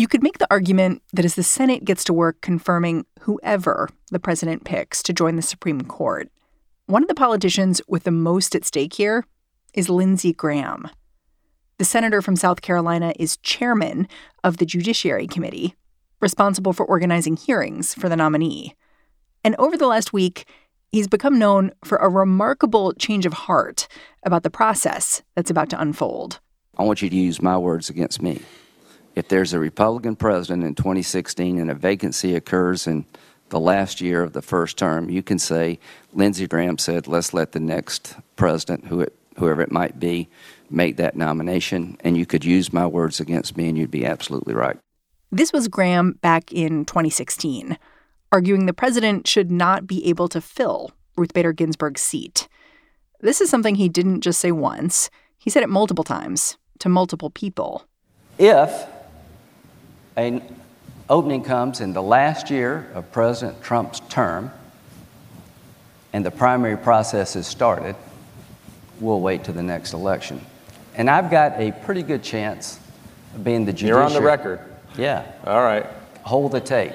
You could make the argument that as the Senate gets to work confirming whoever the president picks to join the Supreme Court, one of the politicians with the most at stake here is Lindsey Graham. The senator from South Carolina is chairman of the Judiciary Committee, responsible for organizing hearings for the nominee. And over the last week, he's become known for a remarkable change of heart about the process that's about to unfold. I want you to use my words against me. If there's a Republican president in 2016 and a vacancy occurs in the last year of the first term, you can say Lindsey Graham said, let's let the next president, who it, whoever it might be, make that nomination. And you could use my words against me, and you'd be absolutely right. This was Graham back in 2016, arguing the president should not be able to fill Ruth Bader Ginsburg's seat. This is something he didn't just say once, he said it multiple times to multiple people. If an opening comes in the last year of President Trump's term and the primary process is started, we'll wait to the next election. And I've got a pretty good chance of being the judiciary. You're on the record. Yeah. All right. Hold the tape.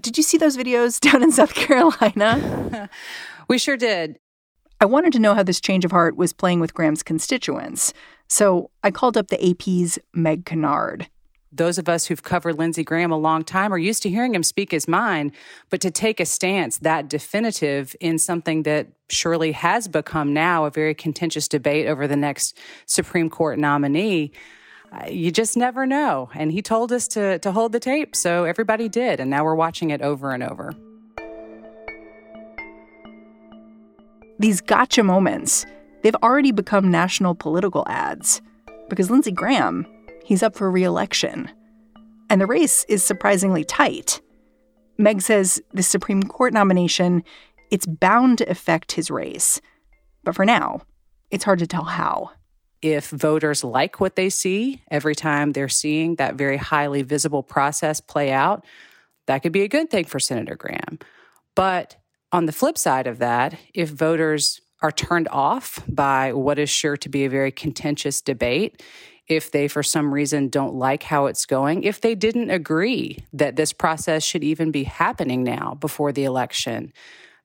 Did you see those videos down in South Carolina? we sure did. I wanted to know how this change of heart was playing with Graham's constituents. So I called up the AP's Meg Kinnard those of us who've covered Lindsey Graham a long time are used to hearing him speak his mind, but to take a stance that definitive in something that surely has become now a very contentious debate over the next Supreme Court nominee, uh, you just never know. And he told us to, to hold the tape, so everybody did. And now we're watching it over and over. These gotcha moments, they've already become national political ads because Lindsey Graham he's up for reelection. And the race is surprisingly tight. Meg says the Supreme Court nomination, it's bound to affect his race. But for now, it's hard to tell how. If voters like what they see every time they're seeing that very highly visible process play out, that could be a good thing for Senator Graham. But on the flip side of that, if voters are turned off by what is sure to be a very contentious debate, if they, for some reason, don't like how it's going, if they didn't agree that this process should even be happening now before the election,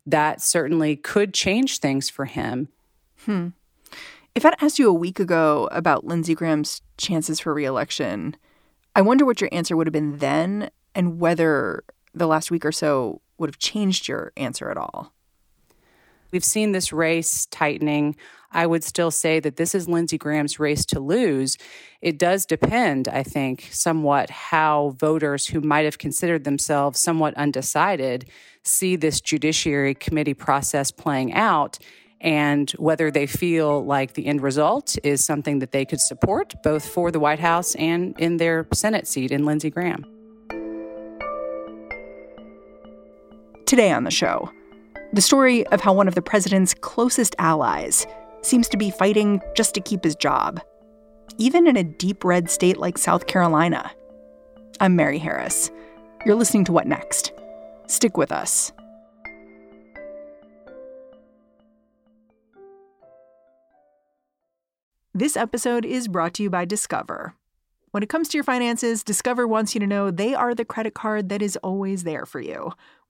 that certainly could change things for him. Hmm. If I'd asked you a week ago about Lindsey Graham's chances for reelection, I wonder what your answer would have been then and whether the last week or so would have changed your answer at all. We've seen this race tightening. I would still say that this is Lindsey Graham's race to lose. It does depend, I think, somewhat how voters who might have considered themselves somewhat undecided see this Judiciary Committee process playing out and whether they feel like the end result is something that they could support, both for the White House and in their Senate seat in Lindsey Graham. Today on the show, the story of how one of the president's closest allies seems to be fighting just to keep his job, even in a deep red state like South Carolina. I'm Mary Harris. You're listening to What Next? Stick with us. This episode is brought to you by Discover. When it comes to your finances, Discover wants you to know they are the credit card that is always there for you.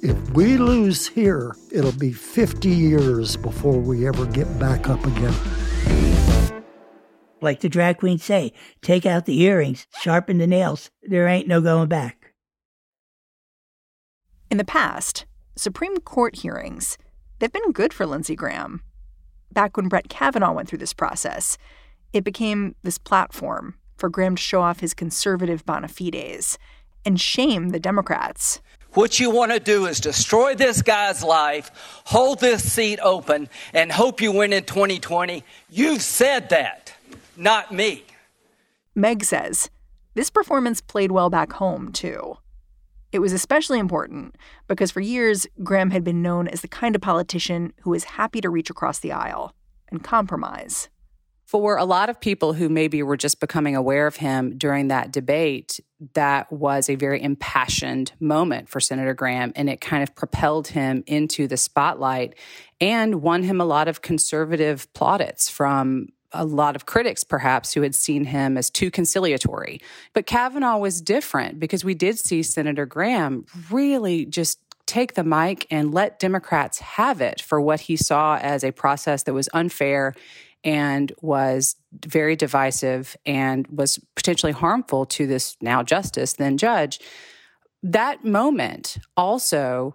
If we lose here, it'll be 50 years before we ever get back up again. Like the drag queens say, take out the earrings, sharpen the nails. There ain't no going back. In the past, Supreme Court hearings, they've been good for Lindsey Graham. Back when Brett Kavanaugh went through this process, it became this platform for Graham to show off his conservative bona fides and shame the Democrats. What you want to do is destroy this guy's life, hold this seat open, and hope you win in 2020. You've said that, not me. Meg says this performance played well back home, too. It was especially important because for years, Graham had been known as the kind of politician who was happy to reach across the aisle and compromise. For a lot of people who maybe were just becoming aware of him during that debate, that was a very impassioned moment for Senator Graham, and it kind of propelled him into the spotlight and won him a lot of conservative plaudits from a lot of critics, perhaps, who had seen him as too conciliatory. But Kavanaugh was different because we did see Senator Graham really just take the mic and let Democrats have it for what he saw as a process that was unfair and was very divisive and was potentially harmful to this now justice, then judge. That moment also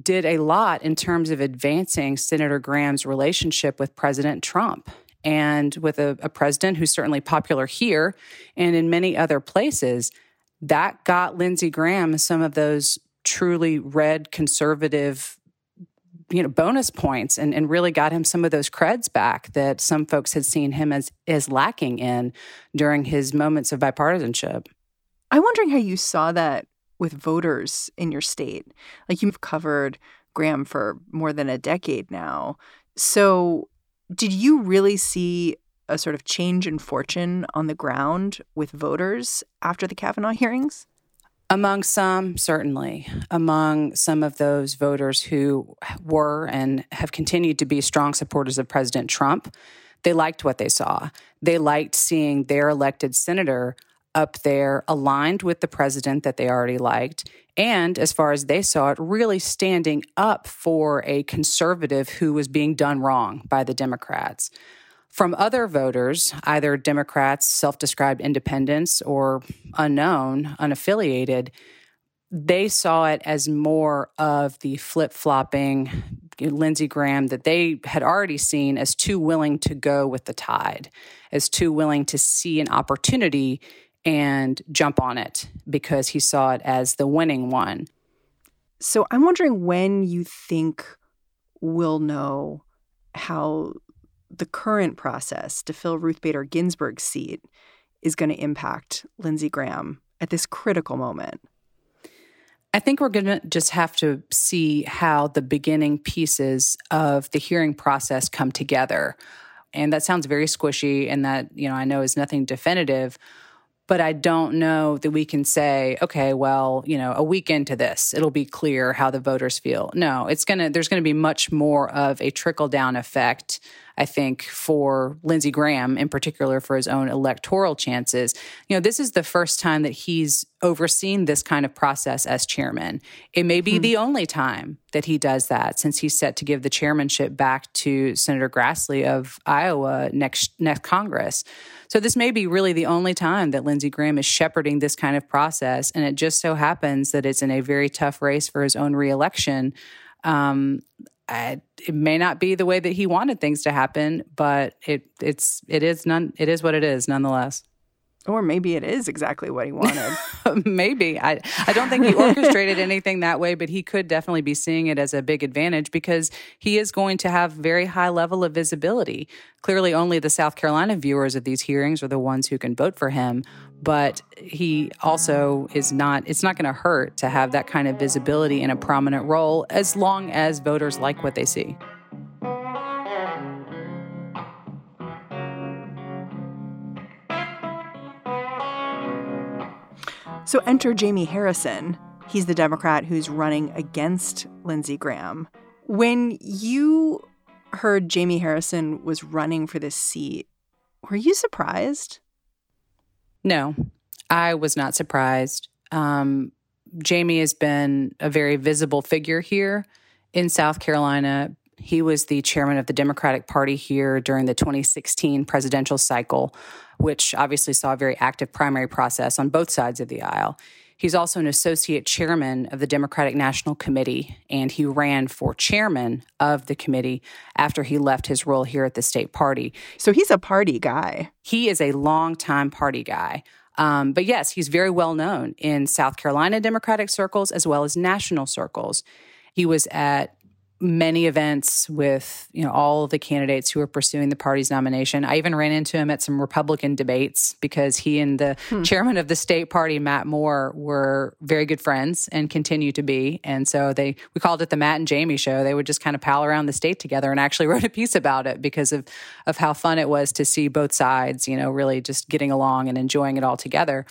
did a lot in terms of advancing Senator Graham's relationship with President Trump and with a, a, president who's certainly popular here and in many other places. That got Lindsey Graham some of those truly red conservative you know bonus points and, and really got him some of those creds back that some folks had seen him as as lacking in during his moments of bipartisanship. I'm wondering how you saw that with voters in your state. Like you've covered Graham for more than a decade now. So did you really see a sort of change in fortune on the ground with voters after the Kavanaugh hearings? Among some, certainly. Among some of those voters who were and have continued to be strong supporters of President Trump, they liked what they saw. They liked seeing their elected senator up there aligned with the president that they already liked. And as far as they saw it, really standing up for a conservative who was being done wrong by the Democrats. From other voters, either Democrats, self described independents, or unknown, unaffiliated, they saw it as more of the flip flopping Lindsey Graham that they had already seen as too willing to go with the tide, as too willing to see an opportunity and jump on it because he saw it as the winning one. So I'm wondering when you think we'll know how the current process to fill Ruth Bader Ginsburg's seat is going to impact Lindsey Graham at this critical moment? I think we're going to just have to see how the beginning pieces of the hearing process come together. And that sounds very squishy and that, you know, I know is nothing definitive. But I don't know that we can say, okay, well, you know, a week into this, it'll be clear how the voters feel. No, it's going to, there's going to be much more of a trickle down effect I think, for Lindsey Graham, in particular for his own electoral chances. You know, this is the first time that he's overseen this kind of process as chairman. It may be hmm. the only time that he does that since he's set to give the chairmanship back to Senator Grassley of Iowa next next Congress. So this may be really the only time that Lindsey Graham is shepherding this kind of process, and it just so happens that it's in a very tough race for his own reelection. Um, I, it may not be the way that he wanted things to happen, but it it's it is none it is what it is nonetheless. Or maybe it is exactly what he wanted. maybe. I, I don't think he orchestrated anything that way, but he could definitely be seeing it as a big advantage because he is going to have very high level of visibility. Clearly, only the South Carolina viewers of these hearings are the ones who can vote for him. But he also is not, it's not going to hurt to have that kind of visibility in a prominent role as long as voters like what they see. So enter Jaime Harrison. He's the Democrat who's running against Lindsey Graham. When you heard Jaime Harrison was running for this seat, were you surprised? No, I was not surprised. Um, Jaime has been a very visible figure here in South Carolina. He was the chairman of the Democratic Party here during the 2016 presidential cycle which obviously saw a very active primary process on both sides of the aisle. He's also an associate chairman of the Democratic National Committee, and he ran for chairman of the committee after he left his role here at the state party. So he's a party guy. He is a longtime party guy. Um, but yes, he's very well known in South Carolina Democratic circles as well as national circles. He was at many events with you know all the candidates who are pursuing the party's nomination. I even ran into him at some Republican debates because he and the hmm. chairman of the state party, Matt Moore, were very good friends and continue to be. And so they we called it the Matt and Jaime show. They would just kind of pal around the state together and actually wrote a piece about it because of of how fun it was to see both sides, you know, really just getting along and enjoying it all together.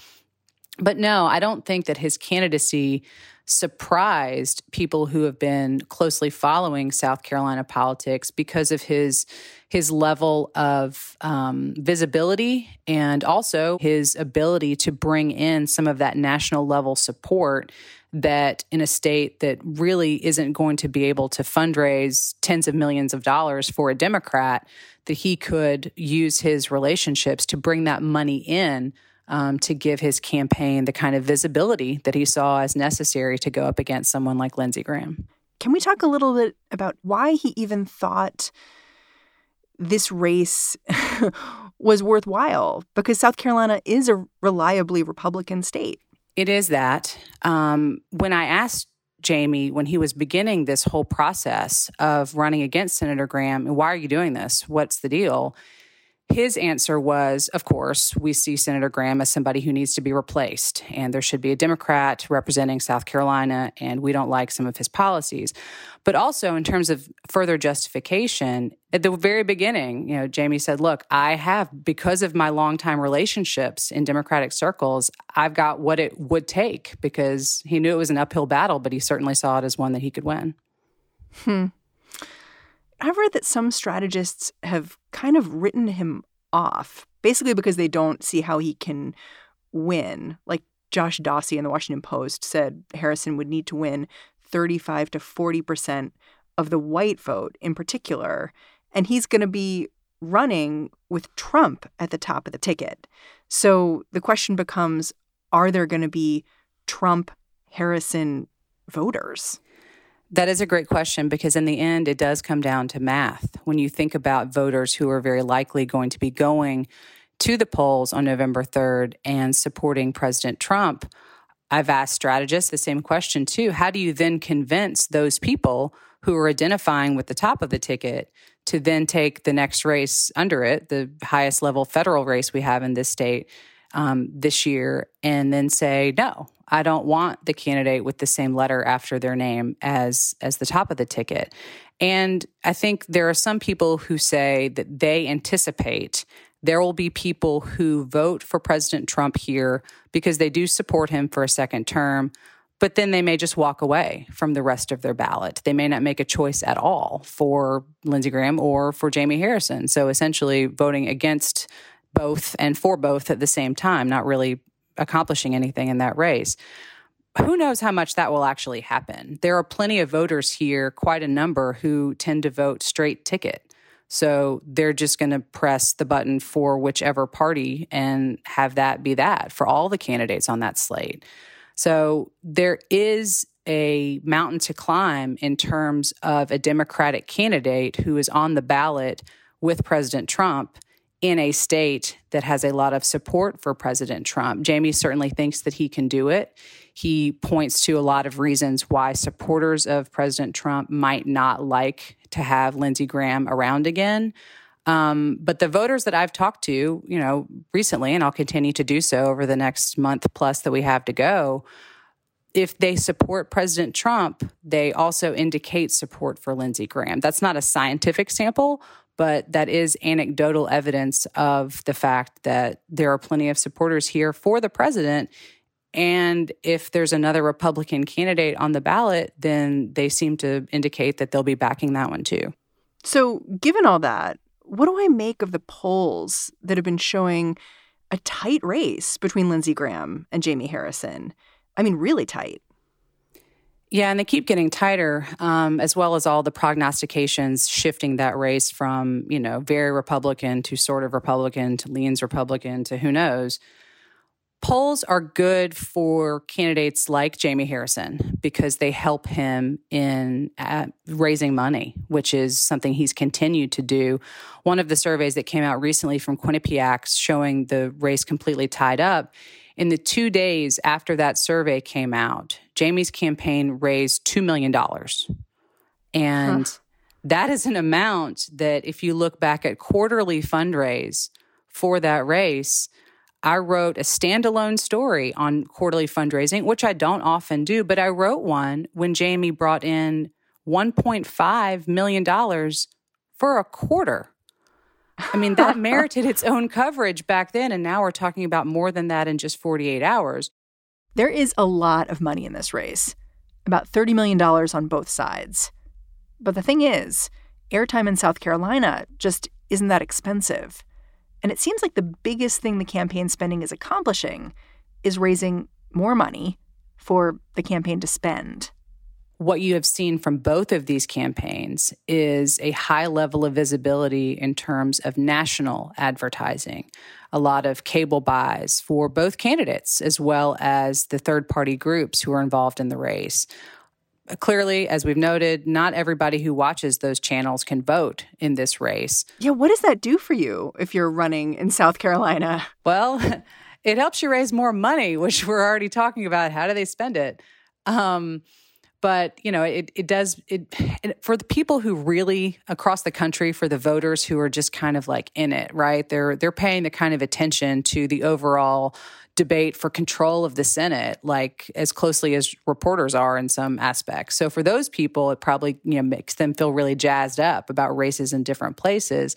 But no, I don't think that his candidacy surprised people who have been closely following South Carolina politics because of his his level of um, visibility and also his ability to bring in some of that national level support that in a state that really isn't going to be able to fundraise tens of millions of dollars for a Democrat, that he could use his relationships to bring that money in um, to give his campaign the kind of visibility that he saw as necessary to go up against someone like Lindsey Graham. Can we talk a little bit about why he even thought this race was worthwhile? Because South Carolina is a reliably Republican state. It is that. Um, when I asked Jaime, when he was beginning this whole process of running against Senator Graham, why are you doing this? What's the deal? His answer was, of course, we see Senator Graham as somebody who needs to be replaced, and there should be a Democrat representing South Carolina, and we don't like some of his policies. But also, in terms of further justification, at the very beginning, you know, Jaime said, Look, I have, because of my longtime relationships in Democratic circles, I've got what it would take because he knew it was an uphill battle, but he certainly saw it as one that he could win. Hmm. I've read that some strategists have kind of written him off, basically because they don't see how he can win. Like Josh Dawsey in the Washington Post said Harrison would need to win 35 to 40% of the white vote in particular. And he's going to be running with Trump at the top of the ticket. So the question becomes are there going to be Trump Harrison voters? That is a great question because, in the end, it does come down to math. When you think about voters who are very likely going to be going to the polls on November 3rd and supporting President Trump, I've asked strategists the same question too. How do you then convince those people who are identifying with the top of the ticket to then take the next race under it, the highest level federal race we have in this state um, this year, and then say, no, I don't want the candidate with the same letter after their name as as the top of the ticket. And I think there are some people who say that they anticipate there will be people who vote for President Trump here because they do support him for a second term, but then they may just walk away from the rest of their ballot. They may not make a choice at all for Lindsey Graham or for Jaime Harrison. So essentially voting against both and for both at the same time, not really accomplishing anything in that race. Who knows how much that will actually happen? There are plenty of voters here, quite a number, who tend to vote straight ticket. So they're just going to press the button for whichever party and have that be that for all the candidates on that slate. So there is a mountain to climb in terms of a Democratic candidate who is on the ballot with President Trump in a state that has a lot of support for President Trump. Jaime certainly thinks that he can do it. He points to a lot of reasons why supporters of President Trump might not like to have Lindsey Graham around again. Um, but the voters that I've talked to, you know, recently, and I'll continue to do so over the next month plus that we have to go, if they support President Trump, they also indicate support for Lindsey Graham. That's not a scientific sample, but that is anecdotal evidence of the fact that there are plenty of supporters here for the president. And if there's another Republican candidate on the ballot, then they seem to indicate that they'll be backing that one too. So, given all that, what do I make of the polls that have been showing a tight race between Lindsey Graham and Jaime Harrison? I mean, really tight. Yeah, and they keep getting tighter, um, as well as all the prognostications shifting that race from, you know, very Republican to sort of Republican to leans Republican to who knows polls are good for candidates like Jaime Harrison because they help him in uh, raising money, which is something he's continued to do. One of the surveys that came out recently from Quinnipiac showing the race completely tied up. In the two days after that survey came out, Jaime's campaign raised $2 million. And huh. that is an amount that, if you look back at quarterly fundraise for that race, I wrote a standalone story on quarterly fundraising, which I don't often do, but I wrote one when Jaime brought in $1.5 million for a quarter. I mean, that merited its own coverage back then. And now we're talking about more than that in just 48 hours. There is a lot of money in this race, about $30 million on both sides. But the thing is, airtime in South Carolina just isn't that expensive. And it seems like the biggest thing the campaign spending is accomplishing is raising more money for the campaign to spend. What you have seen from both of these campaigns is a high level of visibility in terms of national advertising, a lot of cable buys for both candidates, as well as the third party groups who are involved in the race clearly, as we've noted, not everybody who watches those channels can vote in this race. Yeah, what does that do for you if you're running in South Carolina? Well, it helps you raise more money, which we're already talking about. How do they spend it? Um, but you know, it it does it, it for the people who really across the country, for the voters who are just kind of like in it, right? They're they're paying the kind of attention to the overall debate for control of the Senate, like as closely as reporters are in some aspects. So for those people, it probably you know makes them feel really jazzed up about races in different places.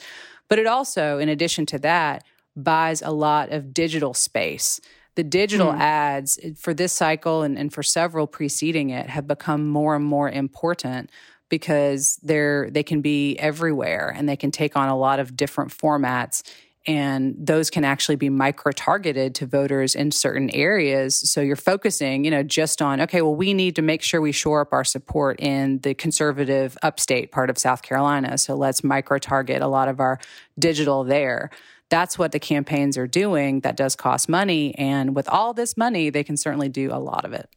But it also, in addition to that, buys a lot of digital space. The digital mm. ads for this cycle and, and for several preceding it have become more and more important because they're they can be everywhere and they can take on a lot of different formats and those can actually be micro targeted to voters in certain areas. So you're focusing you know just on okay well we need to make sure we shore up our support in the conservative upstate part of south carolina. So let's micro target a lot of our digital there that's what the campaigns are doing that does cost money and with all this money they can certainly do a lot of it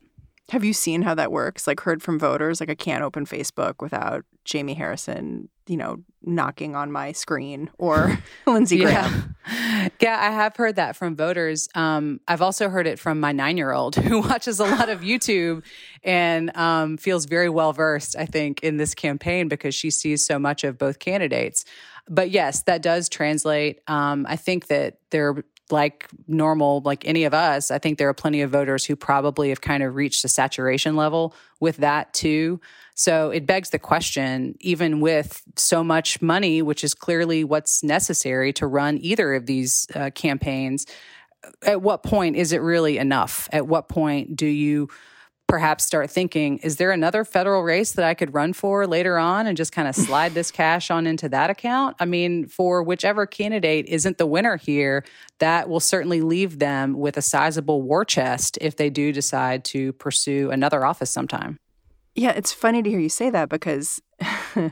have you seen how that works? Like heard from voters, like I can't open Facebook without Jaime Harrison, you know, knocking on my screen or Lindsey Graham. Yeah. yeah, I have heard that from voters. Um, I've also heard it from my nine year old who watches a lot of YouTube and um, feels very well versed, I think, in this campaign because she sees so much of both candidates. But yes, that does translate. Um, I think that there like normal, like any of us, I think there are plenty of voters who probably have kind of reached a saturation level with that too. So it begs the question, even with so much money, which is clearly what's necessary to run either of these uh, campaigns, at what point is it really enough? At what point do you perhaps start thinking, is there another federal race that I could run for later on and just kind of slide this cash on into that account? I mean, for whichever candidate isn't the winner here, that will certainly leave them with a sizable war chest if they do decide to pursue another office sometime. Yeah, it's funny to hear you say that because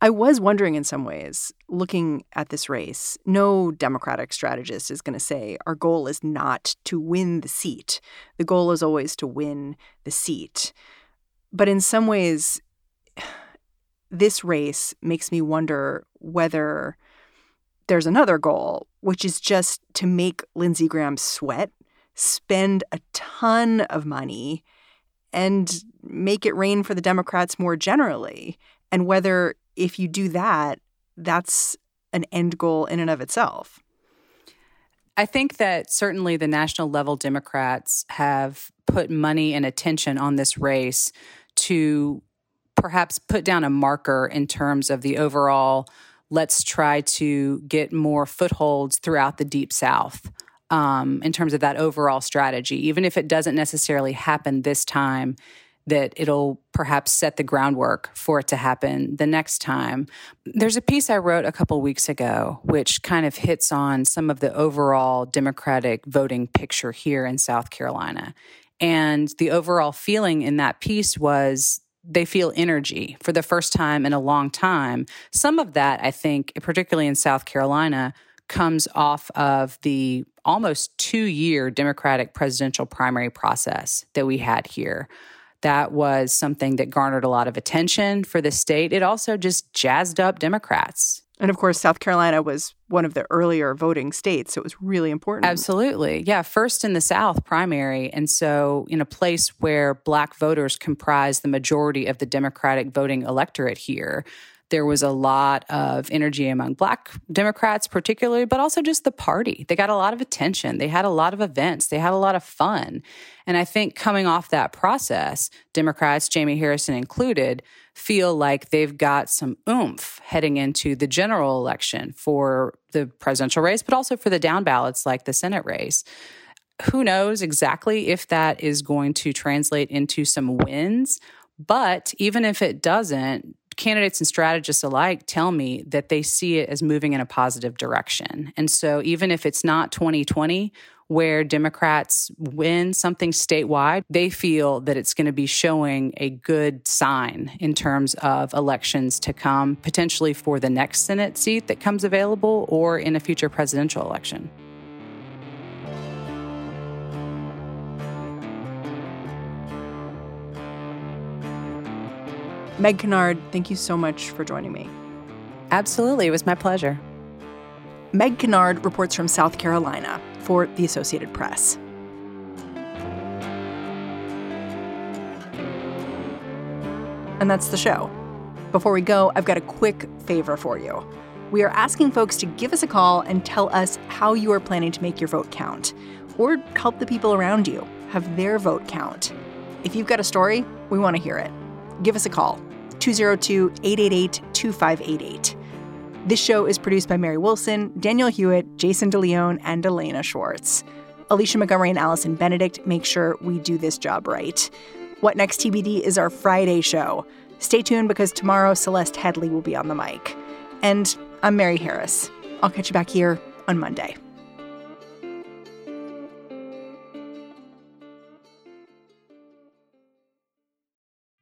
I was wondering in some ways, looking at this race, no Democratic strategist is going to say our goal is not to win the seat. The goal is always to win the seat. But in some ways, this race makes me wonder whether there's another goal, which is just to make Lindsey Graham sweat, spend a ton of money, and make it rain for the Democrats more generally. And whether if you do that, that's an end goal in and of itself. I think that certainly the national level Democrats have put money and attention on this race to perhaps put down a marker in terms of the overall let's try to get more footholds throughout the deep south um, in terms of that overall strategy even if it doesn't necessarily happen this time that it'll perhaps set the groundwork for it to happen the next time. There's a piece I wrote a couple weeks ago, which kind of hits on some of the overall Democratic voting picture here in South Carolina. And the overall feeling in that piece was they feel energy for the first time in a long time. Some of that, I think, particularly in South Carolina, comes off of the almost two year Democratic presidential primary process that we had here that was something that garnered a lot of attention for the state. It also just jazzed up Democrats. And of course, South Carolina was one of the earlier voting states, so it was really important. Absolutely. Yeah, first in the South primary. And so, in a place where black voters comprise the majority of the Democratic voting electorate here, there was a lot of energy among black Democrats, particularly, but also just the party. They got a lot of attention. They had a lot of events. They had a lot of fun. And I think coming off that process, Democrats, Jaime Harrison included, feel like they've got some oomph heading into the general election for the presidential race, but also for the down ballots like the Senate race who knows exactly if that is going to translate into some wins. But even if it doesn't, candidates and strategists alike tell me that they see it as moving in a positive direction. And so even if it's not 2020, where Democrats win something statewide, they feel that it's going to be showing a good sign in terms of elections to come, potentially for the next Senate seat that comes available or in a future presidential election. Meg Kinnard, thank you so much for joining me. Absolutely. It was my pleasure. Meg Kinnard reports from South Carolina for the Associated Press. And that's the show. Before we go, I've got a quick favor for you. We are asking folks to give us a call and tell us how you are planning to make your vote count, or help the people around you have their vote count. If you've got a story, we want to hear it. Give us a call 202 888 2588. This show is produced by Mary Wilson, Daniel Hewitt, Jason DeLeon, and Elena Schwartz. Alicia Montgomery and Allison Benedict make sure we do this job right. What Next TBD is our Friday show. Stay tuned because tomorrow Celeste Headlee will be on the mic. And I'm Mary Harris. I'll catch you back here on Monday.